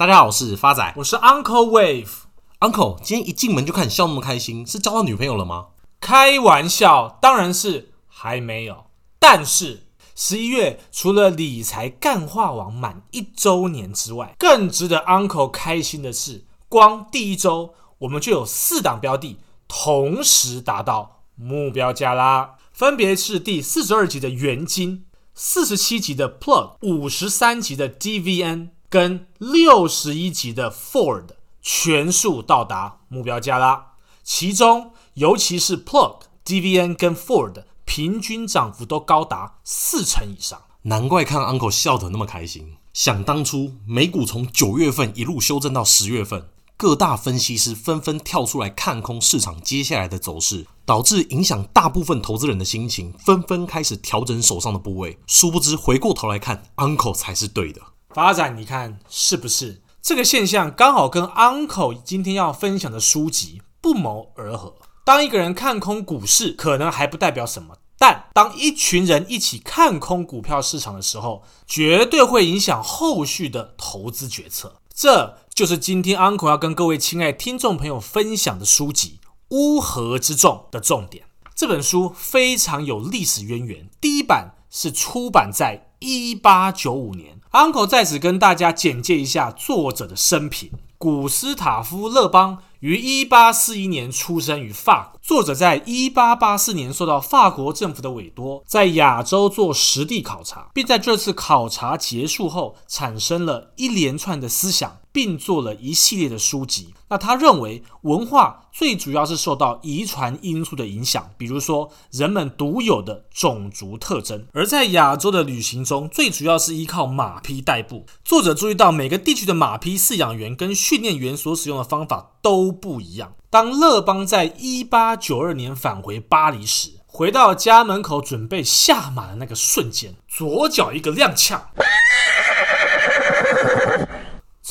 大家好，我是发仔，我是 Uncle Wave。Uncle，今天一进门就看你笑那么开心，是交到女朋友了吗？开玩笑，当然是还没有。但是十一月除了理财干化王满一周年之外，更值得 Uncle 开心的是，光第一周我们就有四档标的同时达到目标价啦，分别是第四十二集的元金、四十七集的 Plug、五十三集的 DVN。跟六十一级的 Ford 全数到达目标价啦，其中尤其是 Plug、DVN 跟 Ford 平均涨幅都高达四成以上，难怪看 Uncle 笑得那么开心。想当初美股从九月份一路修正到十月份，各大分析师纷纷跳出来看空市场接下来的走势，导致影响大部分投资人的心情，纷纷开始调整手上的部位。殊不知回过头来看，Uncle 才是对的。发展，你看是不是这个现象刚好跟 Uncle 今天要分享的书籍不谋而合？当一个人看空股市，可能还不代表什么，但当一群人一起看空股票市场的时候，绝对会影响后续的投资决策。这就是今天 Uncle 要跟各位亲爱听众朋友分享的书籍《乌合之众》的重点。这本书非常有历史渊源，第一版是出版在一八九五年。Uncle 在此跟大家简介一下作者的生平：古斯塔夫·勒邦于一八四一年出生于法国。作者在一八八四年受到法国政府的委托，在亚洲做实地考察，并在这次考察结束后，产生了一连串的思想。并做了一系列的书籍。那他认为，文化最主要是受到遗传因素的影响，比如说人们独有的种族特征。而在亚洲的旅行中，最主要是依靠马匹代步。作者注意到，每个地区的马匹饲养员跟训练员所使用的方法都不一样。当勒邦在一八九二年返回巴黎时，回到家门口准备下马的那个瞬间，左脚一个踉跄。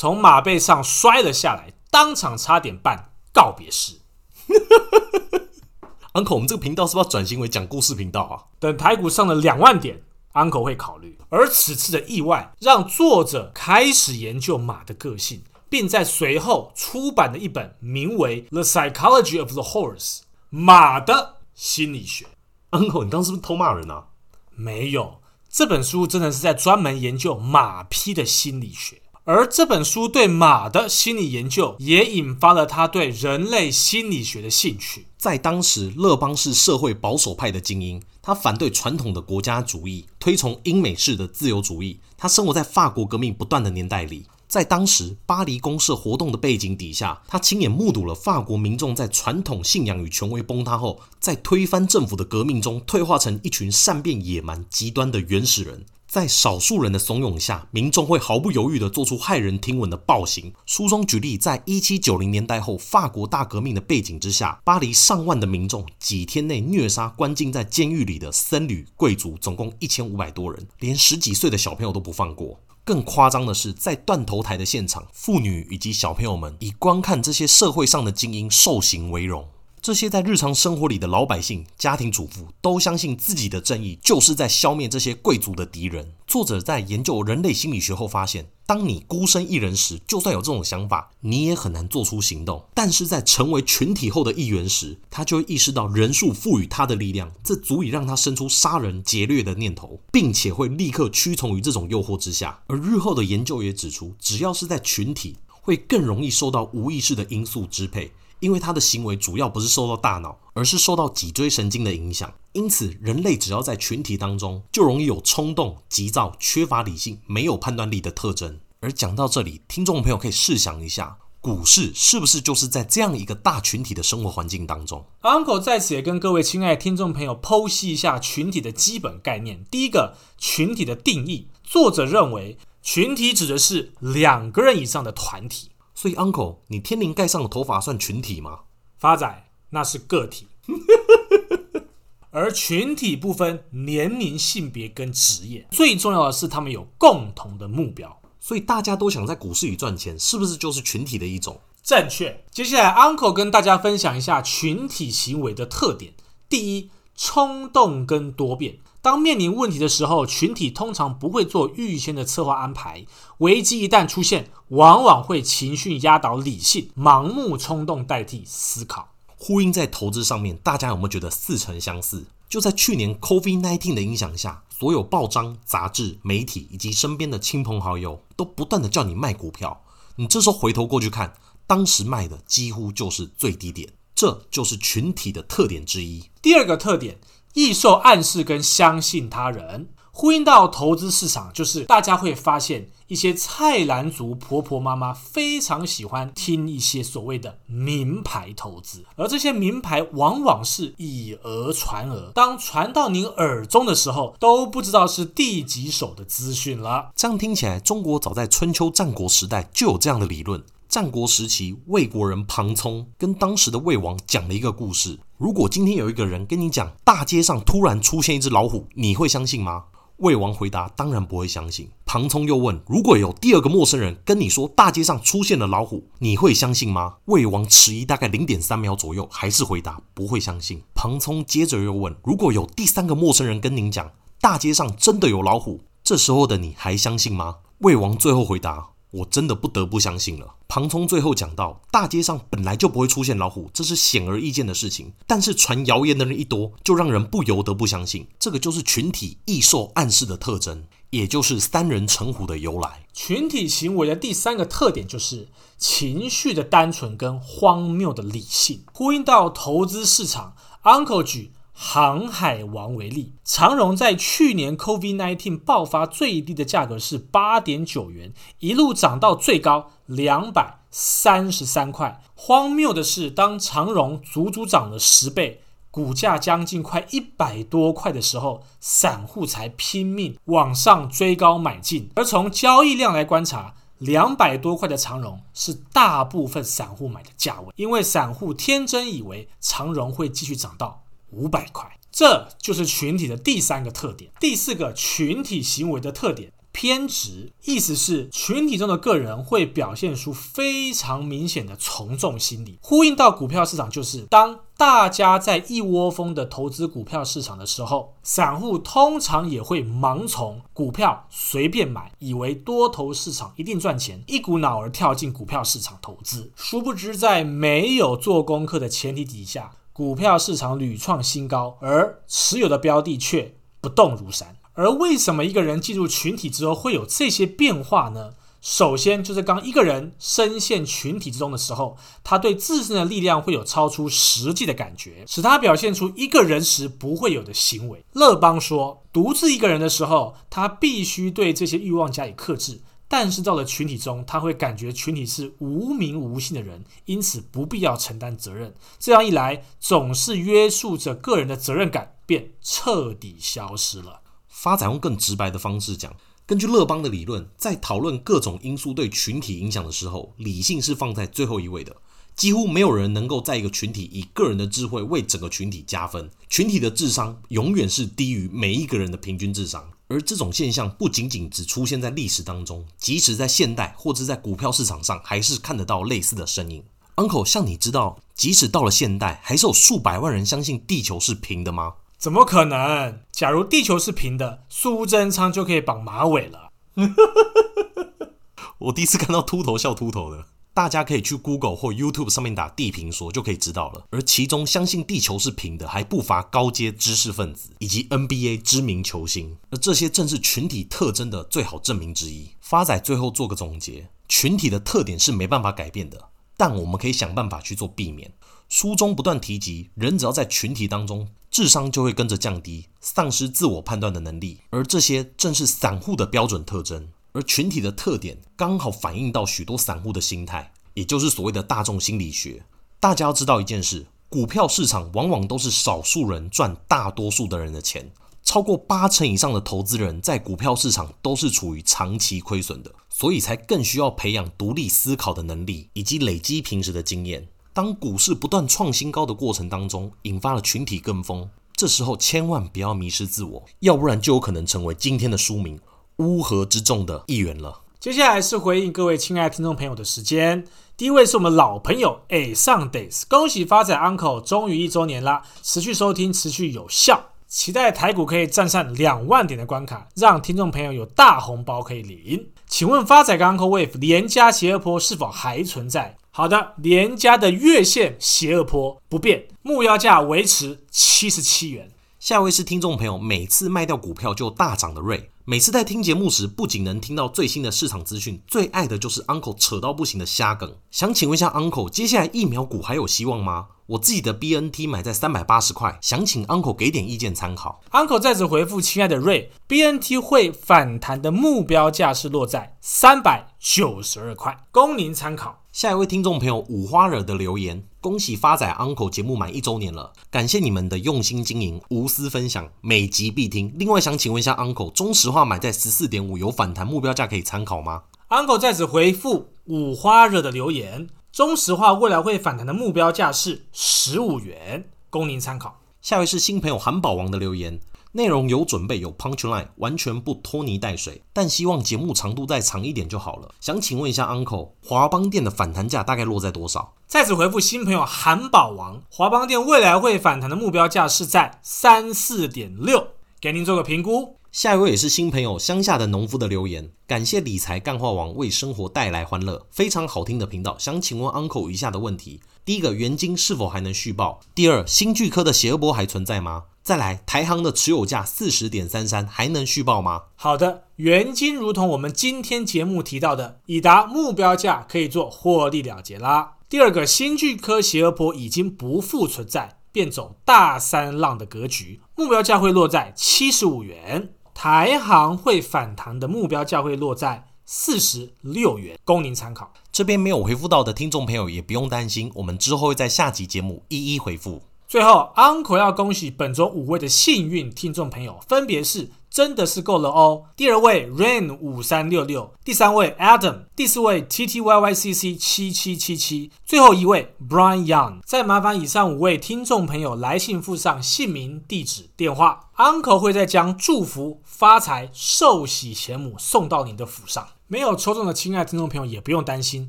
从马背上摔了下来，当场差点办告别式。Uncle，我们这个频道是不是要转型为讲故事频道啊？等台股上了两万点，Uncle 会考虑。而此次的意外，让作者开始研究马的个性，并在随后出版了一本名为《The Psychology of the Horse》马的心理学。Uncle，你刚刚是不是偷骂人啊？没有，这本书真的是在专门研究马匹的心理学。而这本书对马的心理研究，也引发了他对人类心理学的兴趣。在当时，勒邦是社会保守派的精英，他反对传统的国家主义，推崇英美式的自由主义。他生活在法国革命不断的年代里，在当时巴黎公社活动的背景底下，他亲眼目睹了法国民众在传统信仰与权威崩塌后，在推翻政府的革命中，退化成一群善变、野蛮、极端的原始人。在少数人的怂恿下，民众会毫不犹豫地做出骇人听闻的暴行。书中举例，在一七九零年代后法国大革命的背景之下，巴黎上万的民众几天内虐杀关禁在监狱里的僧侣、贵族，总共一千五百多人，连十几岁的小朋友都不放过。更夸张的是，在断头台的现场，妇女以及小朋友们以观看这些社会上的精英受刑为荣。这些在日常生活里的老百姓、家庭主妇都相信自己的正义就是在消灭这些贵族的敌人。作者在研究人类心理学后发现，当你孤身一人时，就算有这种想法，你也很难做出行动；但是在成为群体后的一员时，他就会意识到人数赋予他的力量，这足以让他生出杀人劫掠的念头，并且会立刻屈从于这种诱惑之下。而日后的研究也指出，只要是在群体，会更容易受到无意识的因素支配。因为他的行为主要不是受到大脑，而是受到脊椎神经的影响。因此，人类只要在群体当中，就容易有冲动、急躁、缺乏理性、没有判断力的特征。而讲到这里，听众朋友可以试想一下，股市是不是就是在这样一个大群体的生活环境当中？Uncle 在此也跟各位亲爱的听众朋友剖析一下群体的基本概念。第一个，群体的定义，作者认为，群体指的是两个人以上的团体。所以，Uncle，你天灵盖上的头发算群体吗？发仔，那是个体。而群体不分年龄、性别跟职业，最重要的是他们有共同的目标。所以大家都想在股市里赚钱，是不是就是群体的一种？正确。接下来，Uncle 跟大家分享一下群体行为的特点。第一，冲动跟多变。当面临问题的时候，群体通常不会做预先的策划安排。危机一旦出现，往往会情绪压倒理性，盲目冲动代替思考。呼应在投资上面，大家有没有觉得似曾相似？就在去年 COVID-19 的影响下，所有报章、杂志、媒体以及身边的亲朋好友都不断的叫你卖股票。你这时候回头过去看，当时卖的几乎就是最低点。这就是群体的特点之一。第二个特点。易受暗示跟相信他人，呼应到投资市场，就是大家会发现一些菜篮族婆婆妈妈非常喜欢听一些所谓的名牌投资，而这些名牌往往是以讹传讹，当传到您耳中的时候，都不知道是第几手的资讯了。这样听起来，中国早在春秋战国时代就有这样的理论。战国时期，魏国人庞聪跟当时的魏王讲了一个故事。如果今天有一个人跟你讲，大街上突然出现一只老虎，你会相信吗？魏王回答：当然不会相信。庞聪又问：如果有第二个陌生人跟你说，大街上出现了老虎，你会相信吗？魏王迟疑大概零点三秒左右，还是回答不会相信。庞聪接着又问：如果有第三个陌生人跟您讲，大街上真的有老虎，这时候的你还相信吗？魏王最后回答。我真的不得不相信了。庞聪最后讲到，大街上本来就不会出现老虎，这是显而易见的事情。但是传谣言的人一多，就让人不由得不相信。这个就是群体易受暗示的特征，也就是三人成虎的由来。群体行为的第三个特点就是情绪的单纯跟荒谬的理性。呼应到投资市场，Uncle 举。航海王为例，长荣在去年 COVID-19 爆发最低的价格是八点九元，一路涨到最高两百三十三块。荒谬的是，当长荣足足涨了十倍，股价将近快一百多块的时候，散户才拼命往上追高买进。而从交易量来观察，两百多块的长荣是大部分散户买的价位，因为散户天真以为长荣会继续涨到。五百块，这就是群体的第三个特点。第四个群体行为的特点，偏执，意思是群体中的个人会表现出非常明显的从众心理。呼应到股票市场，就是当大家在一窝蜂的投资股票市场的时候，散户通常也会盲从股票随便买，以为多头市场一定赚钱，一股脑儿跳进股票市场投资。殊不知，在没有做功课的前提底下。股票市场屡创新高，而持有的标的却不动如山。而为什么一个人进入群体之后会有这些变化呢？首先就是当一个人深陷群体之中的时候，他对自身的力量会有超出实际的感觉，使他表现出一个人时不会有的行为。勒邦说，独自一个人的时候，他必须对这些欲望加以克制。但是到了群体中，他会感觉群体是无名无姓的人，因此不必要承担责任。这样一来，总是约束着个人的责任感便彻底消失了。发展用更直白的方式讲，根据勒邦的理论，在讨论各种因素对群体影响的时候，理性是放在最后一位的。几乎没有人能够在一个群体以个人的智慧为整个群体加分，群体的智商永远是低于每一个人的平均智商。而这种现象不仅仅只出现在历史当中，即使在现代或者在股票市场上，还是看得到类似的身影。Uncle，像你知道，即使到了现代，还是有数百万人相信地球是平的吗？怎么可能？假如地球是平的，苏贞昌就可以绑马尾了。我第一次看到秃头笑秃头的。大家可以去 Google 或 YouTube 上面打“地平说”就可以知道了。而其中相信地球是平的，还不乏高阶知识分子以及 NBA 知名球星。而这些正是群体特征的最好证明之一。发仔最后做个总结：群体的特点是没办法改变的，但我们可以想办法去做避免。书中不断提及，人只要在群体当中，智商就会跟着降低，丧失自我判断的能力。而这些正是散户的标准特征。而群体的特点刚好反映到许多散户的心态，也就是所谓的大众心理学。大家要知道一件事，股票市场往往都是少数人赚大多数的人的钱，超过八成以上的投资人在股票市场都是处于长期亏损的，所以才更需要培养独立思考的能力，以及累积平时的经验。当股市不断创新高的过程当中，引发了群体跟风，这时候千万不要迷失自我，要不然就有可能成为今天的书名。乌合之众的一员了。接下来是回应各位亲爱的听众朋友的时间。第一位是我们老朋友 A 上 days，恭喜发财 Uncle 终于一周年啦！持续收听，持续有效。期待台股可以站上两万点的关卡，让听众朋友有大红包可以领。请问发仔跟 Uncle Wave 连家邪恶波是否还存在？好的，连家的月线邪恶波不变，目标价维持七十七元。下一位是听众朋友，每次卖掉股票就大涨的瑞。每次在听节目时，不仅能听到最新的市场资讯，最爱的就是 Uncle 扯到不行的瞎梗。想请问一下 Uncle，接下来疫苗股还有希望吗？我自己的 BNT 买在三百八十块，想请 Uncle 给点意见参考。Uncle 在此回复，亲爱的瑞，BNT 会反弹的目标价是落在三百九十二块，供您参考。下一位听众朋友五花惹的留言：恭喜发仔 Uncle 节目满一周年了，感谢你们的用心经营、无私分享，每集必听。另外想请问一下 Uncle，中石化买在十四点五有反弹目标价可以参考吗？Uncle 在此回复五花惹的留言：中石化未来会反弹的目标价是十五元，供您参考。下一位是新朋友韩宝王的留言。内容有准备，有 punchline，完全不拖泥带水，但希望节目长度再长一点就好了。想请问一下 Uncle，华邦店的反弹价大概落在多少？再次回复新朋友韩宝王，华邦店未来会反弹的目标价是在三四点六，给您做个评估。下一位也是新朋友乡下的农夫的留言，感谢理财干话王为生活带来欢乐，非常好听的频道。想请问 Uncle 以下的问题：第一个，元晶是否还能续报？第二，新巨科的邪恶波还存在吗？再来，台行的持有价四十点三三还能续报吗？好的，元晶如同我们今天节目提到的，已达目标价，可以做获利了结啦。第二个，新巨科邪恶波已经不复存在，变走大三浪的格局，目标价会落在七十五元。台行会反弹的目标价会落在四十六元，供您参考。这边没有回复到的听众朋友也不用担心，我们之后会在下集节目一一回复。最后，Uncle 要恭喜本周五位的幸运听众朋友，分别是真的是够了哦。第二位 Rain 五三六六，第三位 Adam，第四位 T T Y Y C C 七七七七，最后一位 Brian Young。再麻烦以上五位听众朋友来信附上姓名、地址、电话，Uncle 会再将祝福、发财、寿喜钱母送到您的府上。没有抽中的亲爱听众朋友也不用担心，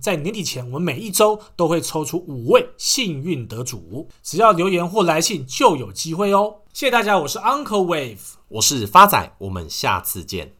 在年底前，我们每一周都会抽出五位幸运得主，只要留言或来信就有机会哦。谢谢大家，我是 Uncle Wave，我是发仔，我们下次见。